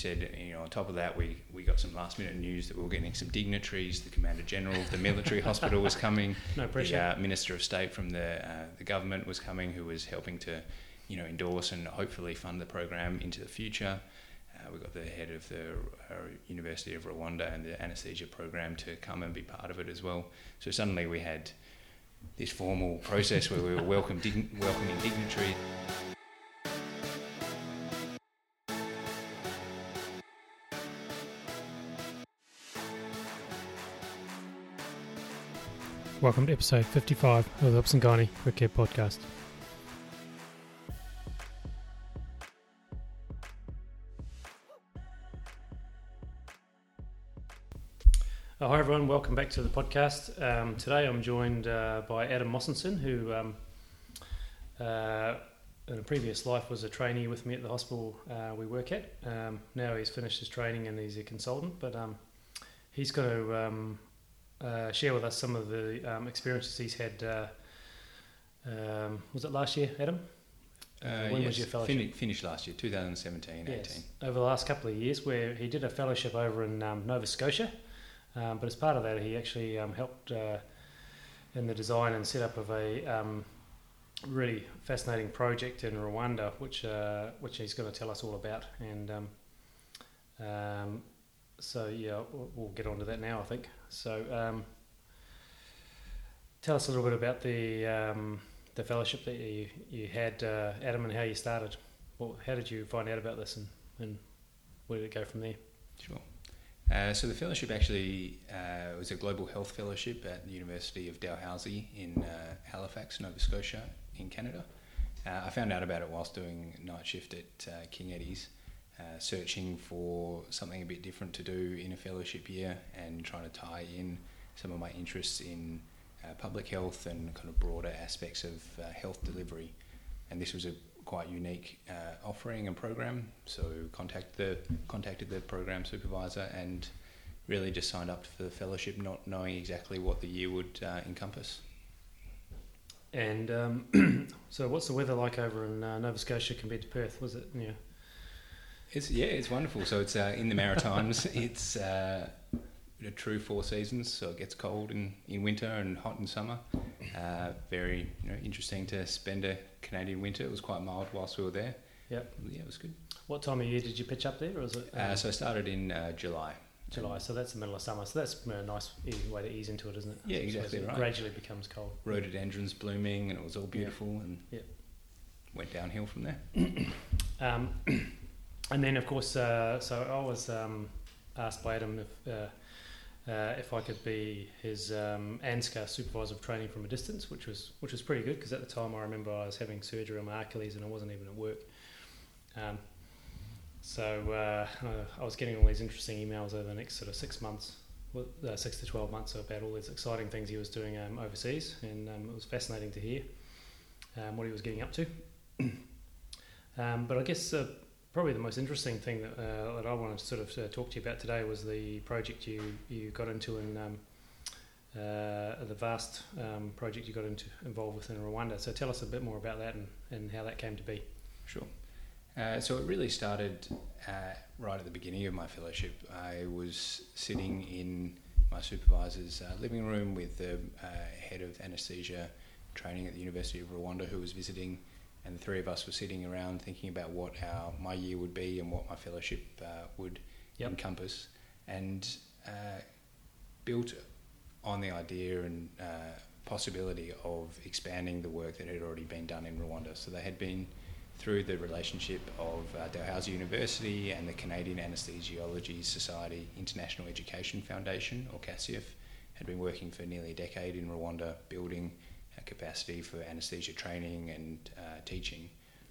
said, you know, on top of that, we, we got some last minute news that we were getting some dignitaries. The Commander General of the military hospital was coming. No pressure. The uh, Minister of State from the uh, the government was coming, who was helping to, you know, endorse and hopefully fund the program into the future. Uh, we got the head of the uh, University of Rwanda and the anaesthesia program to come and be part of it as well. So suddenly we had this formal process where we were welcome dig- welcoming dignitaries. Welcome to episode 55 of the Upsangani Quick Care Podcast. Oh, hi everyone, welcome back to the podcast. Um, today I'm joined uh, by Adam Mossenson, who um, uh, in a previous life was a trainee with me at the hospital uh, we work at. Um, now he's finished his training and he's a consultant, but um, he's going to um, uh, share with us some of the um, experiences he's had. Uh, um, was it last year, Adam? Uh, when yes, was your fellowship? Fini- finished last year, 2017, 18. Yes, over the last couple of years, where he did a fellowship over in um, Nova Scotia. Um, but as part of that, he actually um, helped uh, in the design and setup of a um, really fascinating project in Rwanda, which uh, which he's going to tell us all about. And um, um, so, yeah, we'll, get on to that now, I think. So, um, tell us a little bit about the um, the fellowship that you you had, uh, Adam, and how you started. Well, how did you find out about this, and, and where did it go from there? Sure. Uh, so the fellowship actually uh, was a global health fellowship at the University of Dalhousie in uh, Halifax, Nova Scotia, in Canada. Uh, I found out about it whilst doing night shift at uh, King Eddie's, uh, searching for something a bit different to do in a fellowship year and trying to tie in some of my interests in public health and kind of broader aspects of health delivery. And this was a quite unique uh, offering and program. So contact the contacted the program supervisor and really just signed up for the fellowship, not knowing exactly what the year would uh, encompass. And um, so, what's the weather like over in uh, Nova Scotia compared to Perth? Was it yeah? It's yeah, it's wonderful. So it's uh, in the Maritimes. it's uh, a true four seasons. So it gets cold in, in winter and hot in summer. Uh, very you know, interesting to spend a Canadian winter. It was quite mild whilst we were there. Yep. Yeah, it was good. What time of year did you pitch up there, or was it? Uh, so I started in uh, July. July, so that's the middle of summer. So that's a nice easy way to ease into it, isn't it? Yeah, exactly so it right. Gradually becomes cold. Rhododendrons blooming, and it was all beautiful, and Yep. went downhill from there. Um, and then, of course, uh, so I was um, asked by Adam if uh, uh, if I could be his um, supervisor of training from a distance, which was which was pretty good because at the time I remember I was having surgery on my Achilles and I wasn't even at work. Um, so uh, I was getting all these interesting emails over the next sort of six months, uh, six to twelve months, about all these exciting things he was doing um, overseas, and um, it was fascinating to hear um, what he was getting up to. Um, but I guess uh, probably the most interesting thing that, uh, that I wanted to sort of uh, talk to you about today was the project you, you got into in um, uh, the vast um, project you got into involved with in Rwanda. So tell us a bit more about that and, and how that came to be. Sure. Uh, so it really started uh, right at the beginning of my fellowship. I was sitting in my supervisor's living room with the head of anaesthesia training at the University of Rwanda who was visiting and the three of us were sitting around thinking about what our my year would be and what my fellowship uh, would Yep. encompass, and uh, built on the idea and uh, possibility of expanding the work that had already been done in Rwanda. So they had been through the relationship of uh, Dalhousie University and the Canadian Anesthesiology Society International Education Foundation, or CASIEF, had been working for nearly a decade in Rwanda, building capacity for anaesthesia training and uh, teaching,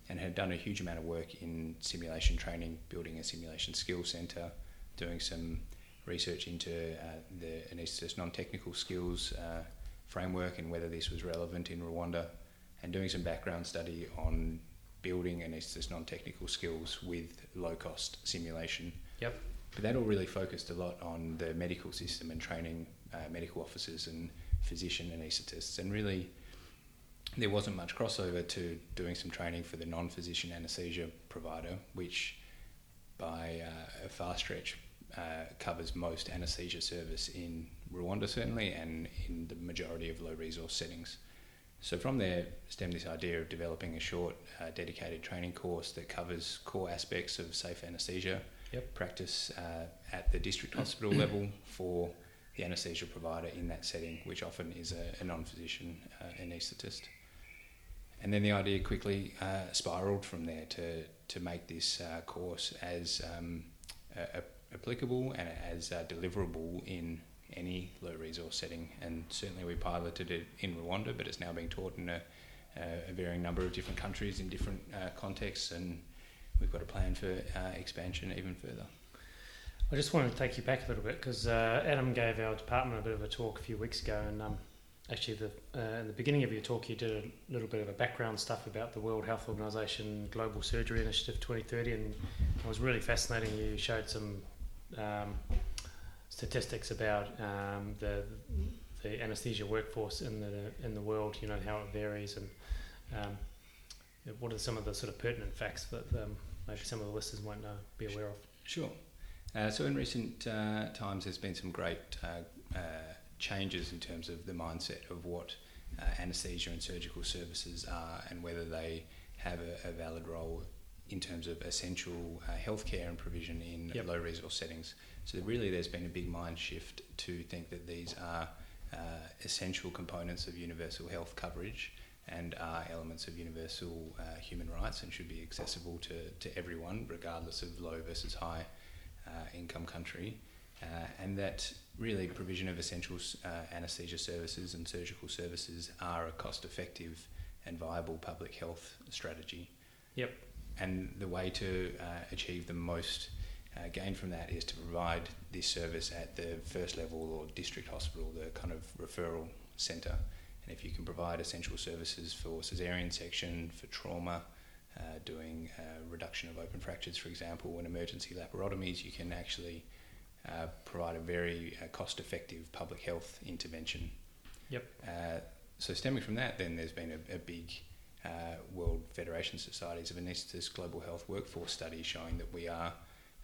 and had done a huge amount of work in simulation training, building a simulation skill centre, doing some research into uh, the anaesthetist non-technical skills uh, framework and whether this was relevant in Rwanda, and doing some background study on building anaesthetist non-technical skills with low-cost simulation. Yep. But that all really focused a lot on the medical system and training uh, medical officers and physician anaesthetists, and really there wasn't much crossover to doing some training for the non-physician anaesthesia provider, which by uh, a far stretch, uh, covers most anaesthesia service in Rwanda, certainly, and in the majority of low resource settings. So, from there, stemmed this idea of developing a short, uh, dedicated training course that covers core aspects of safe anaesthesia Yep. practice uh, at the district hospital level for the anaesthesia provider in that setting, which often is a, a non physician uh, anaesthetist. And then the idea quickly uh, spiraled from there to, to make this uh, course as um, a, a applicable and as uh, deliverable in any low resource setting. And certainly we piloted it in Rwanda, but it's now being taught in a, a varying number of different countries in different uh, contexts, and we've got a plan for uh, expansion even further. I just wanted to take you back a little bit because Adam gave our department a bit of a talk a few weeks ago, and um, actually, the, uh, in the beginning of your talk, you did a little bit of a background stuff about the World Health Organization Global Surgery Initiative 2030, and it was really fascinating. You showed some um, statistics about um, the the anaesthesia workforce in the in the world. You know how it varies, and um, what are some of the sort of pertinent facts that um, maybe some of the listeners won't know, be aware of. Sure. Uh, so in recent uh, times, there's been some great uh, uh changes in terms of the mindset of what uh, anaesthesia and surgical services are, and whether they have a, a valid role in terms of essential uh, healthcare and provision in Yep. low resource settings. So really, there's been a big mind shift to think that these are uh, essential components of universal health coverage and are elements of universal uh, human rights and should be accessible to, to everyone, regardless of low versus high uh, income country. Uh, and that really provision of essential uh, anaesthesia services and surgical services are a cost effective and viable public health strategy. Yep. And the way to uh, achieve the most uh, gain from that is to provide this service at the first level or district hospital, the kind of referral centre. And if you can provide essential services for caesarean section, for trauma, uh, doing uh, reduction of open fractures, for example, and emergency laparotomies, you can actually provide a very uh, cost effective public health intervention. Yep. Uh, so, stemming from that, then there's been a, a big uh, World Federation Societies of Anaesthetists Global Health Workforce study showing that we are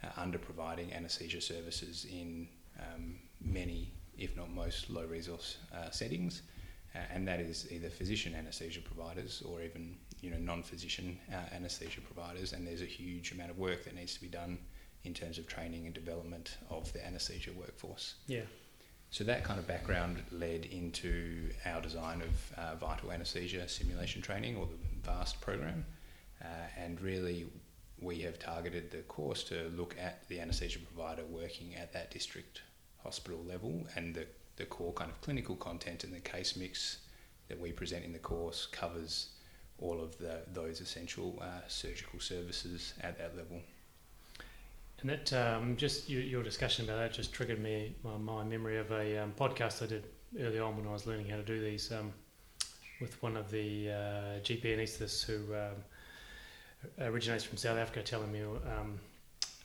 uh, under providing anaesthesia services in um, many, if not most, low resource uh, settings. Uh, and that is either physician anaesthesia providers or even you know non-physician uh, anaesthesia providers. And there's a huge amount of work that needs to be done in terms of training and development of the anaesthesia workforce. Yeah. So that kind of background led into our design of uh, vital anaesthesia simulation training, or the VAST program. Uh, and really, we have targeted the course to look at the anaesthesia provider working at that district hospital level, and the, the core kind of clinical content and the case mix that we present in the course covers all of the, those essential uh, surgical services at that level. And that um, just your, your discussion about that just triggered me my, my memory of a um, podcast I did early on when I was learning how to do these um, with one of the uh, GP anaesthetists who um, originates from South Africa, telling me um,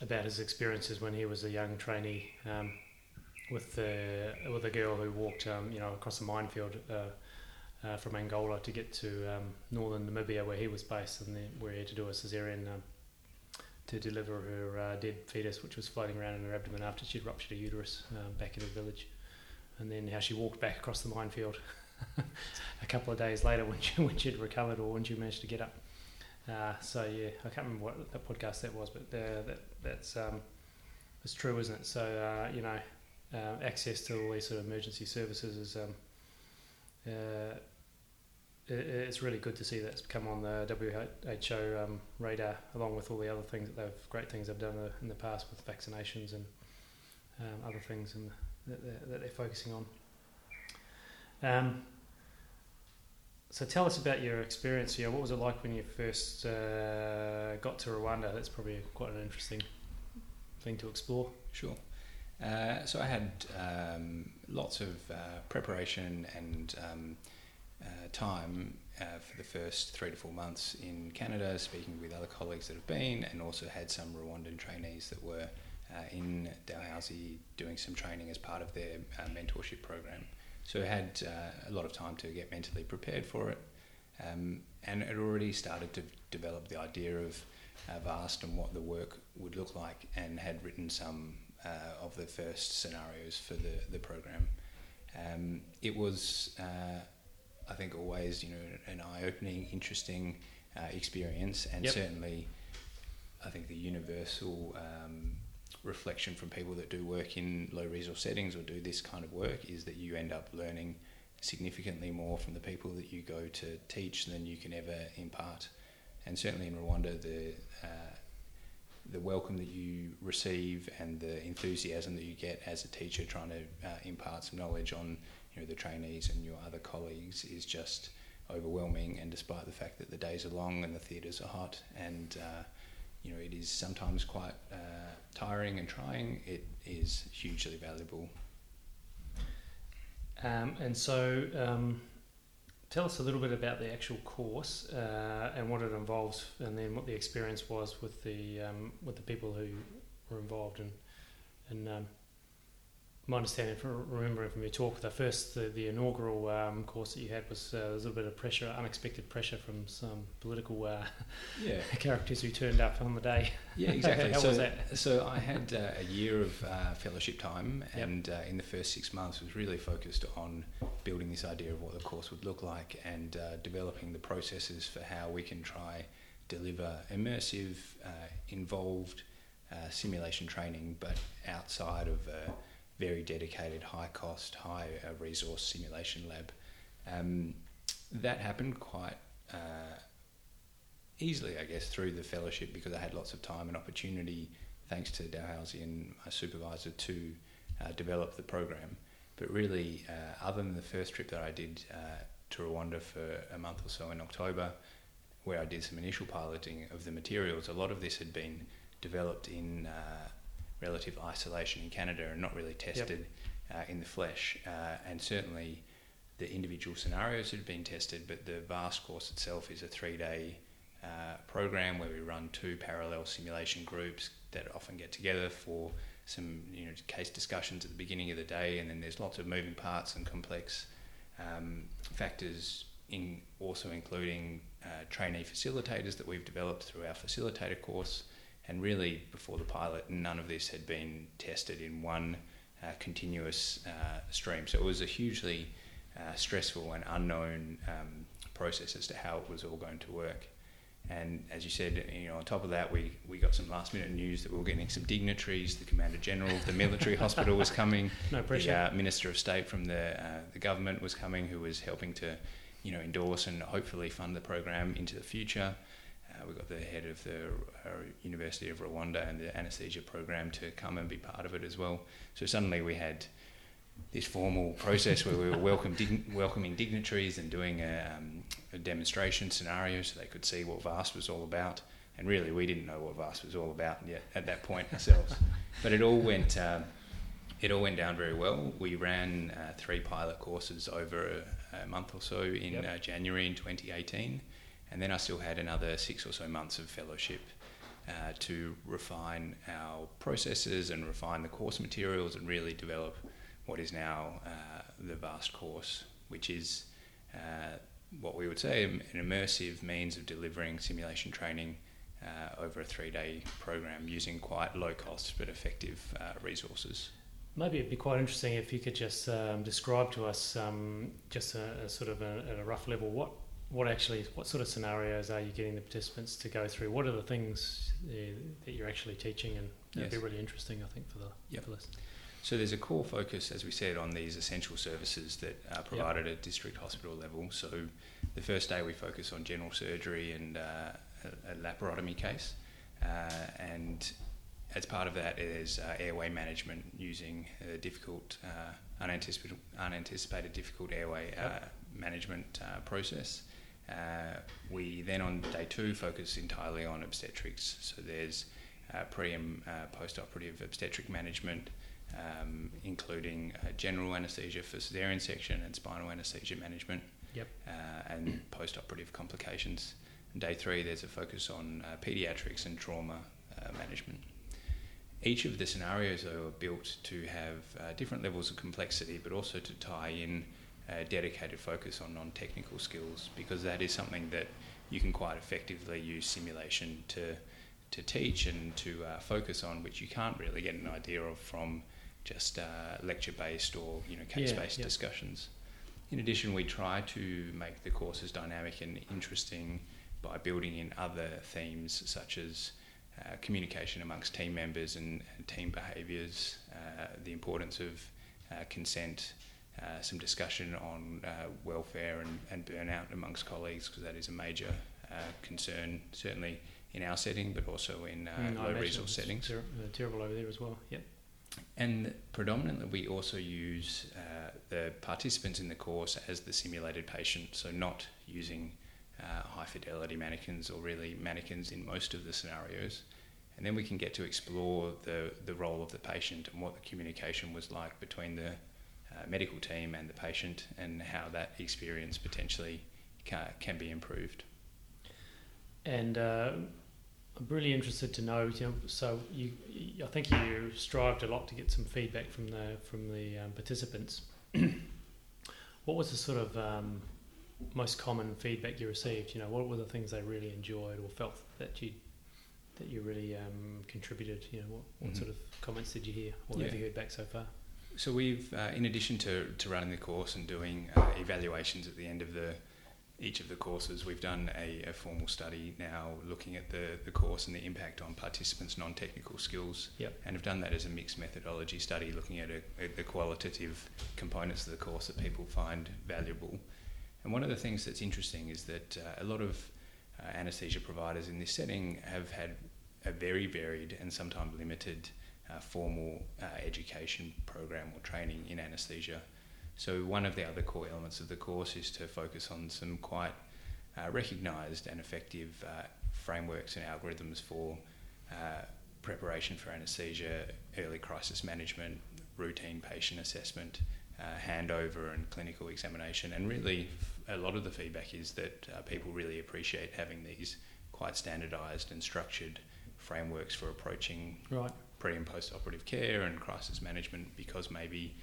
about his experiences when he was a young trainee um, with the with a girl who walked you know across a minefield. Uh, uh, from Angola to get to northern Namibia, where he was based, and then where he had to do a cesarean to deliver her uh, dead fetus, which was floating around in her abdomen after she'd ruptured her uterus uh, back in the village. And then how she walked back across the minefield a couple of days later when she when she'd recovered or when she managed to get up. Uh, so yeah, I can't remember what the podcast that was, but uh, that that's um, it's true, isn't it? So uh, you know, uh, access to all these sort of emergency services is um, uh, it's really good to see that's come on the WHO um, radar, along with all the other things that they've great things they've done in the past with vaccinations and um, other things and that, they're, that they're focusing on. Um, so tell us about your experience here. What was it like when you first uh, got to Rwanda? That's probably quite an interesting thing to explore. Sure. Uh, so I had um, lots of uh, preparation and um, time uh, for the first three to four months in Canada, speaking with other colleagues that have been, and also had some Rwandan trainees that were uh, in Dalhousie doing some training as part of their uh, mentorship program. So I had uh, a lot of time to get mentally prepared for it, um, and it already started to develop the idea of uh, VAST and what the work would look like, and had written some uh, of the first scenarios for the the program. Um, it was, uh, I think, always you know an eye-opening, interesting uh, experience, and Yep. certainly, I think the universal um, reflection from people that do work in low resource settings or do this kind of work is that you end up learning significantly more from the people that you go to teach than you can ever impart. And certainly in Rwanda, the uh, the welcome that you receive and the enthusiasm that you get as a teacher trying to uh, impart some knowledge on you know the trainees and your other colleagues is just overwhelming. And despite the fact that the days are long and the theatres are hot and uh, you know it is sometimes quite uh, tiring and trying, it is hugely valuable. Um, and so, um, tell us a little bit about the actual course uh, and what it involves, and then what the experience was with the um, with the people who were involved. And and um, my understanding, from remembering from your talk, the first the, the inaugural um, course that you had was uh, was a little bit of pressure, unexpected pressure from some political uh, Yeah. characters who turned up on the day. Yeah, exactly. How so, was that? so I had uh, a year of uh, fellowship time, Yep. and uh, in the first six months was really focused on building this idea of what the course would look like and uh, developing the processes for how we can try deliver immersive, uh, involved uh, simulation training, but outside of a very dedicated, high cost, high uh, resource simulation lab. Um, that happened quite. Uh, easily, I guess, through the fellowship because I had lots of time and opportunity, thanks to Dalhousie and my supervisor, to uh, develop the program. But really, uh, other than the first trip that I did uh, to Rwanda for a month or so in October, where I did some initial piloting of the materials, a lot of this had been developed in uh, relative isolation in Canada and not really tested uh, in the flesh. Uh, and certainly, the individual scenarios had been tested, but the VAST course itself is a three day uh, program where we run two parallel simulation groups that often get together for some you know case discussions at the beginning of the day, and then there's lots of moving parts and complex um, factors in also including uh, trainee facilitators that we've developed through our facilitator course. And really, before the pilot, none of this had been tested in one uh, continuous uh, stream. So it was a hugely uh, stressful and unknown um, process as to how it was all going to work. And as you said, you know, on top of that, we, we got some last minute news that we were getting some dignitaries. The Commander General of the military hospital was coming. No pressure. The uh, Minister of State from the uh, the government was coming, who was helping to, you know, endorse and hopefully fund the program into the future. Uh, we got the head of the uh, University of Rwanda and the anaesthesia program to come and be part of it as well. So suddenly we had this formal process where we were welcome, dign- welcoming dignitaries and doing a, um, a demonstration scenario so they could see what VAST was all about. And really, we didn't know what VAST was all about yet at that point ourselves. but it all went. Um, it all went down very well. We ran uh, three pilot courses over a, a month or so in Yep. uh, January in 2018, and then I still had another six or so months of fellowship uh, to refine our processes and refine the course materials and really develop what is now uh, the VAST course, which is uh, what we would say an immersive means of delivering simulation training uh, over a three-day program using quite low-cost but effective uh, resources. Maybe it'd be quite interesting if you could just um, describe to us, um, just a, a sort of a, at a rough level, what what actually, what sort of scenarios are you getting the participants to go through? What are the things uh, that you're actually teaching? And it'd be really interesting, I think, for the Yep. for this. So there's a core focus, as we said, on these essential services that are provided at district hospital level. So the first day we focus on general surgery and uh, a, a laparotomy case, uh, and as part of that is uh, airway management using a difficult, uh, unanticipated, unanticipated difficult airway uh, Yep. management uh, process. Uh, we then on day two focus entirely on obstetrics. So there's uh, pre and uh, post-operative obstetric management, um, including uh, general anaesthesia for cesarean section and spinal anaesthesia management, Yep. uh, and post-operative complications. And day three, there's a focus on uh, paediatrics and trauma uh, management. Each of the scenarios, though, are built to have uh, different levels of complexity, but also to tie in a dedicated focus on non-technical skills, because that is something that you can quite effectively use simulation to to teach and to uh, focus on, which you can't really get an idea of from just uh, lecture based or you know case based yeah, yeah. discussions. In addition, we try to make the courses dynamic and interesting by building in other themes such as uh, communication amongst team members and, and team behaviours, uh, the importance of uh, consent, uh, some discussion on uh, welfare and, and, burnout amongst colleagues because that is a major uh, concern, certainly in our setting, but also in mm, low resource settings. Ter- terrible over there as well. Yep. And predominantly, we also use uh, the participants in the course as the simulated patient, so not using uh, high fidelity mannequins or really mannequins in most of the scenarios. And then we can get to explore the, the role of the patient and what the communication was like between the uh, medical team and the patient and how that experience potentially can, can be improved. And uh, I'm really interested to know. You know, so you, I think you strived a lot to get some feedback from the from the um, participants. what was the sort of um, most common feedback you received? You know, what were the things they really enjoyed or felt that you that you really um, contributed? You know, what, what mm-hmm. sort of comments did you hear or yeah. have you heard back so far? So we've, uh, in addition to, to running the course and doing uh, evaluations at the end of the each of the courses. We've done a, a, formal study now looking at the, the course and the impact on participants' non technical skills, yep. and have done that as a mixed methodology study looking at, a, the qualitative components of the course that people find valuable. And one of the things that's interesting is that uh, a lot of uh, anaesthesia providers in this setting have had a very varied and sometimes limited uh, formal uh, education program or training in anaesthesia. So one of the other core elements of the course is to focus on some quite uh, recognised and effective uh, frameworks and algorithms for uh, preparation for anaesthesia, early crisis management, routine patient assessment, handover and clinical examination. And really, a lot of the feedback is that people really appreciate having these quite standardised and structured frameworks for approaching right. Pre and post operative care and crisis management because maybe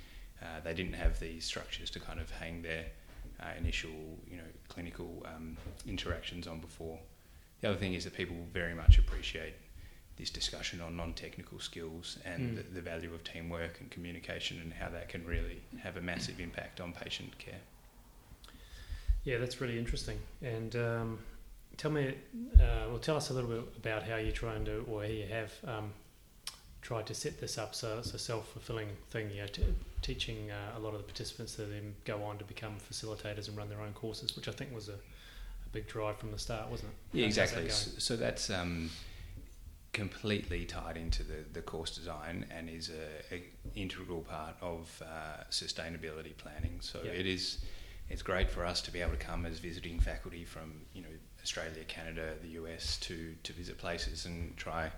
uh, they didn't have these structures to kind of hang their uh, initial, you know, clinical um, interactions on before. The other thing is that people very much appreciate this discussion on non-technical skills and mm. the, the, value of teamwork and communication and how that can really have a massive impact on patient care. Yeah, that's really interesting. And um, tell me, uh, well, tell us a little bit about how you're trying to, or how you have um, tried to set this up so it's a self-fulfilling thing. You know, t- teaching uh, a lot of the participants to then go on to become facilitators and run their own courses, which I think was a, a big drive from the start, wasn't it? Yeah, How exactly. That so that's um, completely tied into the, the course design and is a, a integral part of uh, sustainability planning. So yep. it is. It's great for us to be able to come as visiting faculty from you know Australia, Canada, the US to to visit places and try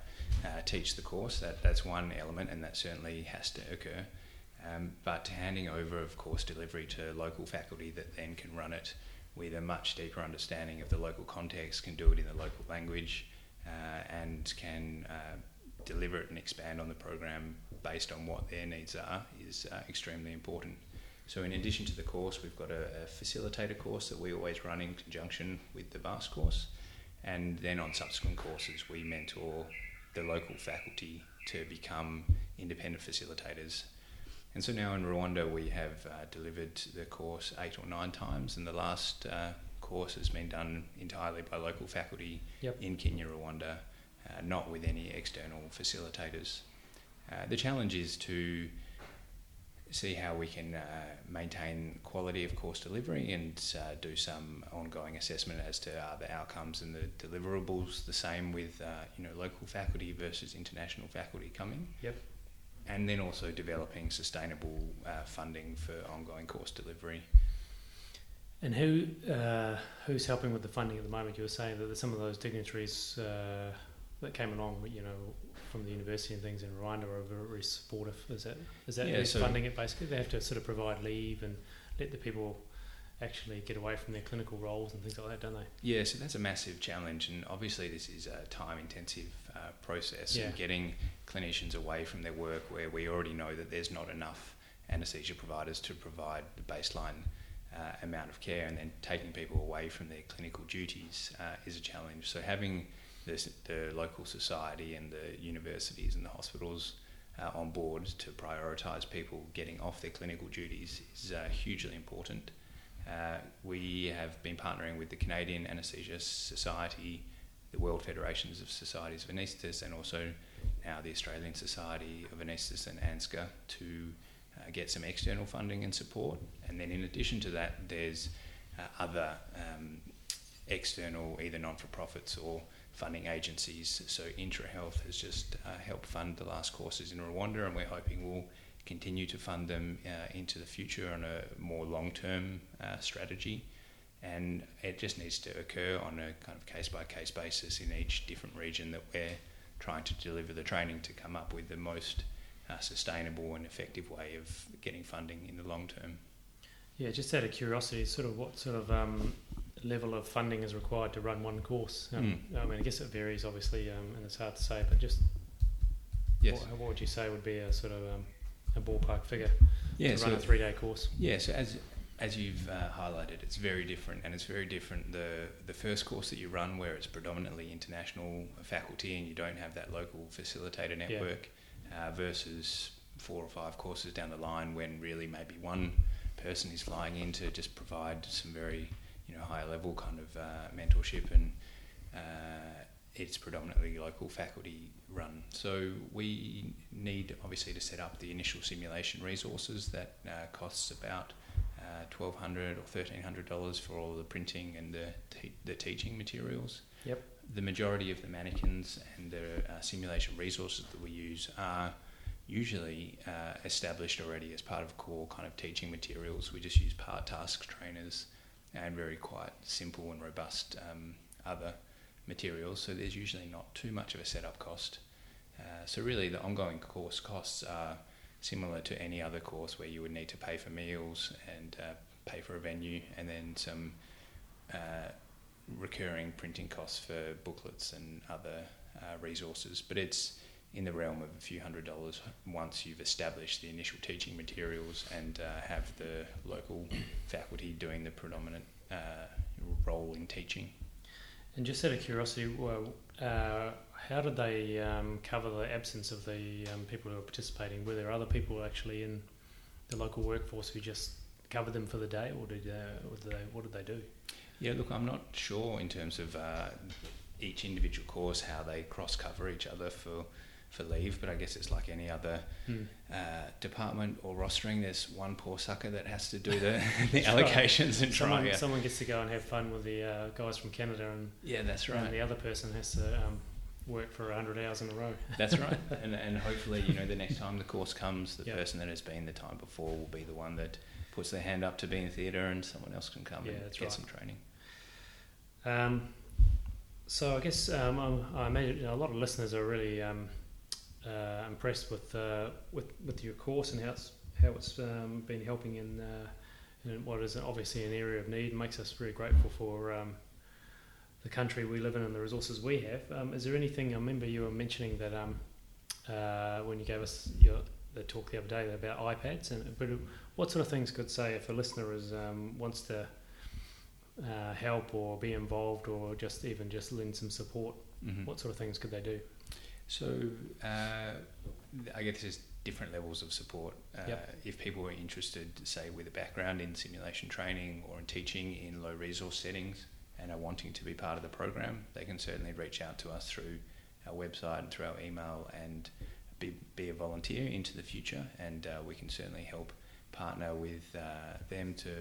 uh, teach the course. That that's one element, and that certainly has to occur. Um, but handing over of course delivery to local faculty that then can run it with a much deeper understanding of the local context, can do it in the local language, uh, and can uh, deliver it and expand on the program based on what their needs are is uh, extremely important. So, in addition to the course, we've got a, a, facilitator course that we always run in conjunction with the VAST course, and then on subsequent courses, we mentor the local faculty to become independent facilitators. And so now in Rwanda, we have uh, delivered the course eight or nine times, and the last uh, course has been done entirely by local faculty yep. in Kenya, Rwanda, uh, not with any external facilitators. Uh, the challenge is to see how we can uh, maintain quality of course delivery and uh, do some ongoing assessment as to are the outcomes and the deliverables the same with uh, you know local faculty versus international faculty coming. Yep. And then also developing sustainable uh, funding for ongoing course delivery. And who uh, who's helping with the funding at the moment? You were saying that some of those dignitaries uh, that came along, you know, from the university and things in Rwanda are very supportive. Is that is that yeah, so funding it basically? They have to sort of provide leave and let the people actually get away from their clinical roles and things like that, don't they? Yeah, so that's a massive challenge, and obviously this is a time-intensive uh, process. Yeah. And getting clinicians away from their work, where we already know that there's not enough anaesthesia providers to provide the baseline uh, amount of care, and then taking people away from their clinical duties uh, is a challenge. So having the, the local society and the universities and the hospitals uh, on board to prioritise people getting off their clinical duties is uh, hugely important. Uh, we have been partnering with the Canadian Anaesthesia Society, the World Federations of Societies of Anaesthetists, and also now the Australian Society of Anaesthetists and ANZCA to uh, get some external funding and support. And then in addition to that, there's uh, other um, external, either non-for-profits or funding agencies. So IntraHealth has just uh, helped fund the last courses in Rwanda, and we're hoping we'll continue to fund them uh, into the future on a more long-term uh, strategy. And it just needs to occur on a kind of case-by-case basis in each different region that we're trying to deliver the training to come up with the most uh, sustainable and effective way of getting funding in the long term. Yeah, just out of curiosity, sort of what sort of um, level of funding is required to run one course? Um, mm. I mean, I guess it varies, obviously, um, and it's hard to say, but just yes. what, what would you say would be a sort of um, a ballpark figure yeah, to so run a three-day course? Yeah, so as as you've uh, highlighted, it's very different, and it's very different. The the first course that you run, where it's predominantly international faculty, and you don't have that local facilitator network, yeah. uh, versus four or five courses down the line, when really maybe one person is flying in to just provide some very you know higher level kind of uh, mentorship, and uh, it's predominantly local faculty run. So we need obviously to set up the initial simulation resources that uh, costs about uh, twelve hundred or thirteen hundred dollars for all the printing and the te- the teaching materials. Yep. The majority of the mannequins and the uh, simulation resources that we use are usually uh, established already as part of core kind of teaching materials. We just use part task trainers and very quite simple and robust um, other materials. So there's usually not too much of a setup cost. Uh, so really, the ongoing course costs are similar to any other course where you would need to pay for meals and uh, pay for a venue and then some uh, recurring printing costs for booklets and other uh, resources. But it's in the realm of a few hundred dollars once you've established the initial teaching materials and uh, have the local faculty doing the predominant uh, role in teaching. And just out of curiosity, well, uh, how did they um, cover the absence of the um, people who were participating? Were there other people actually in the local workforce who just covered them for the day, or did, uh, or did they, what did they do? Yeah, look, I'm not sure in terms of uh, each individual course how they cross cover each other for for leave, but I guess it's like any other hmm. uh, department or rostering. There's one poor sucker that has to do the, the allocations and someone, try. Someone gets to go and have fun with the uh, guys from Canada, and yeah, that's right. And the other person has to um, work for 100 hours in a row. That's right. and, and hopefully, you know, the next time the course comes, the yep. person that has been the time before will be the one that puts their hand up to be in theatre and someone else can come yeah, and get right. some training. Um, so I guess um, I imagine you know, a lot of listeners are really um, uh, impressed with, uh, with with your course and how it's how it's um, been helping in, uh, in what is obviously an area of need. Makes us very grateful for um, the country we live in and the resources we have. Um, is there anything? I remember you were mentioning that um, uh, when you gave us your the talk the other day about iPads, and but what sort of things could say if a listener is um, wants to uh, help or be involved or just even just lend some support? Mm-hmm. What sort of things could they do? So uh, I guess there's different levels of support. Uh, yep. If people are interested, say with a background in simulation training or in teaching in low resource settings, and are wanting to be part of the program, they can certainly reach out to us through our website and through our email and be, be a volunteer into the future. And uh, we can certainly help partner with uh, them to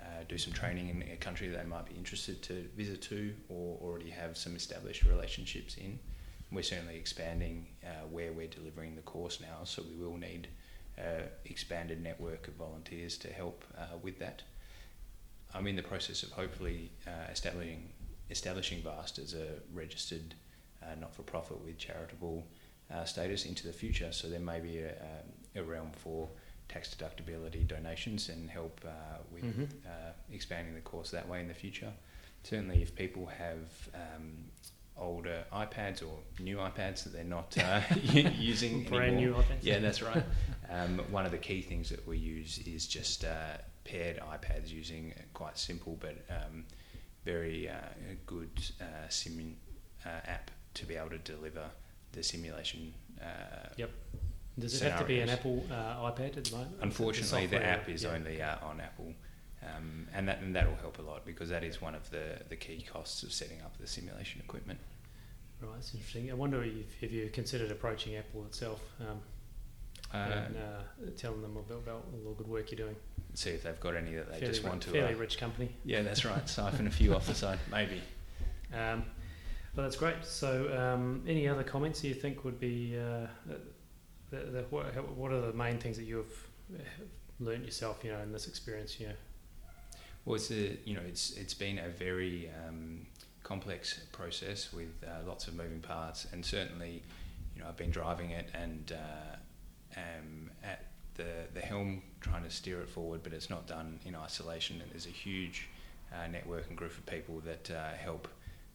uh, do some training in a country they might be interested to visit to or already have some established relationships in. We're certainly expanding uh, where we're delivering the course now, so we will need an expanded network of volunteers to help uh, with that. I'm in the process of hopefully uh, establishing establishing Vast as a registered uh, not-for-profit with charitable uh, status into the future. So there may be a, um, a realm for tax deductibility donations and help uh, with mm-hmm. Uh, expanding the course that way in the future. Certainly, if people have um, older iPads or new iPads that they're not uh, using brand anymore. new iPads. Yeah, that's right. Um, one of the key things that we use is just uh, paired iPads using quite simple but um, very uh, good uh, sim uh, app to be able to deliver the simulation. Uh, Yep. Does it have to be an. Apple uh, iPad at the moment? Unfortunately, the, software, app is only uh, on Apple, um, and that and that'll help a lot because that is one of the, the key costs of setting up the simulation equipment. Right, that's interesting. I wonder if, if you considered approaching Apple itself um, Uh, and uh, telling them about, about all the good work you're doing. see if they've got any that they fairly just ri- want to. fairly Uh, rich company. yeah, that's right. Siphon a few off the side, maybe. Um, well, that's great. So, um, any other comments you think would be? Uh, the, the, what, what are the main things that you've uh, learnt yourself? You know, in this experience. You know, Well, it's a, you know, it's it's been a very um, complex process with uh, lots of moving parts, and certainly, you know, I've been driving it and uh, am at the the helm trying to steer it forward, but it's not done in isolation. And there's a huge uh, network and group of people that uh, help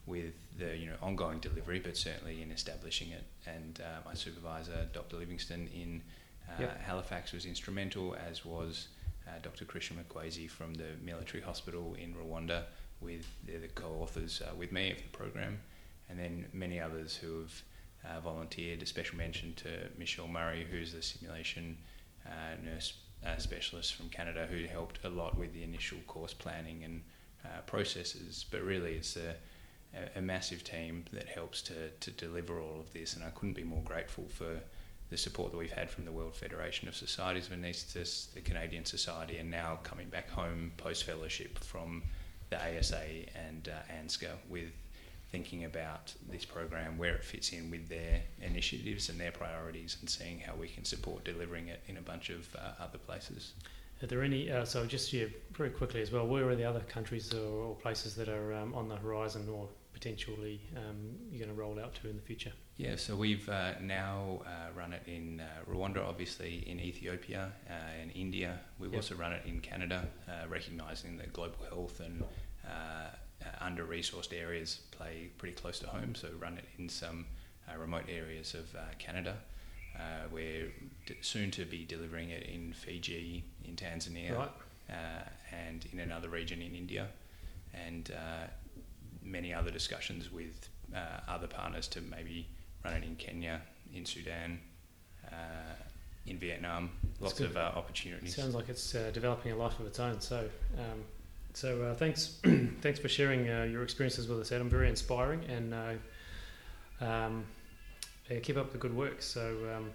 with the you know ongoing delivery, but certainly in establishing it. And uh, my supervisor, Dr. Livingston in uh, Yep. Halifax, was instrumental, as was uh, Dr. Christian Mukwesi from the military hospital in Rwanda, with the co-authors uh, with me of the program, and then many others who have uh, volunteered. A special mention to Michelle Murray, who's the simulation uh, nurse uh, specialist from Canada, who helped a lot with the initial course planning and processes. But really, it's a, a massive team that helps to, to deliver all of this, and I couldn't be more grateful for the support that we've had from the World Federation of Societies of Anaesthetists, the Canadian Society, and now coming back home post fellowship from the ASA and uh, ANZCA with thinking about this program, where it fits in with their initiatives and their priorities, and seeing how we can support delivering it in a bunch of uh, other places. are there any? Uh, so, just yeah, very quickly as well. Where are the other countries or, or places that are um, on the horizon, or potentially um, you're going to roll out to in the future? Yeah, so we've uh, now uh, run it in uh, Rwanda, obviously, in Ethiopia, uh, in India. We've Yep. also run it in Canada, uh, recognising that global health and uh, under resourced areas play pretty close to home. So, run it in some uh, remote areas of uh, Canada. Uh, we're d- soon to be delivering it in Fiji, in Tanzania, Right. and in another region in India, and uh, many other discussions with uh, other partners to maybe run it in Kenya, in Sudan, uh, in Vietnam. Lots of uh, opportunities. Sounds like it's uh, developing a life of its own. So, um, so uh, thanks, thanks for sharing uh, your experiences with us, Adam. Very inspiring, and uh, um, yeah, keep up the good work. So, um,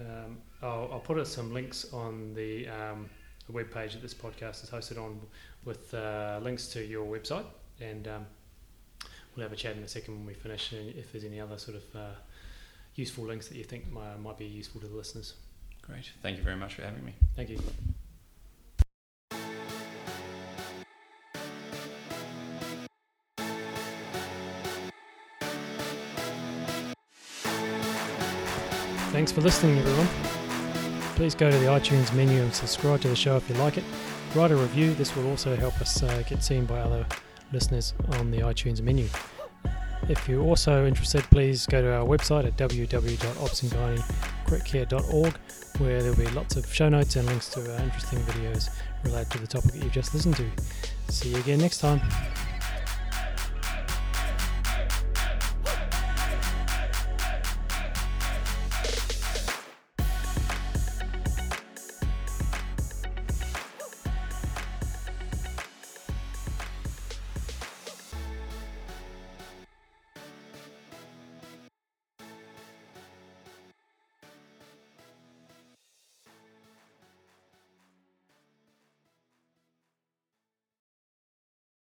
um, I'll, I'll put some links on the, um, the web page that this podcast is hosted on, with uh, links to your website, and um, we'll have a chat in a second when we finish. And if there's any other sort of uh, useful links that you think might, might be useful to the listeners, Great. Thank you very much for having me. thank you. Thanks for listening, everyone. Please go to the iTunes menu and subscribe to the show if you like it. Write a review, this will also help us uh, get seen by other listeners on the iTunes menu. If you're also interested, please go to our website at www.opsandgynecare.org where there'll be lots of show notes and links to uh, interesting videos related to the topic that you've just listened to. See you again next time.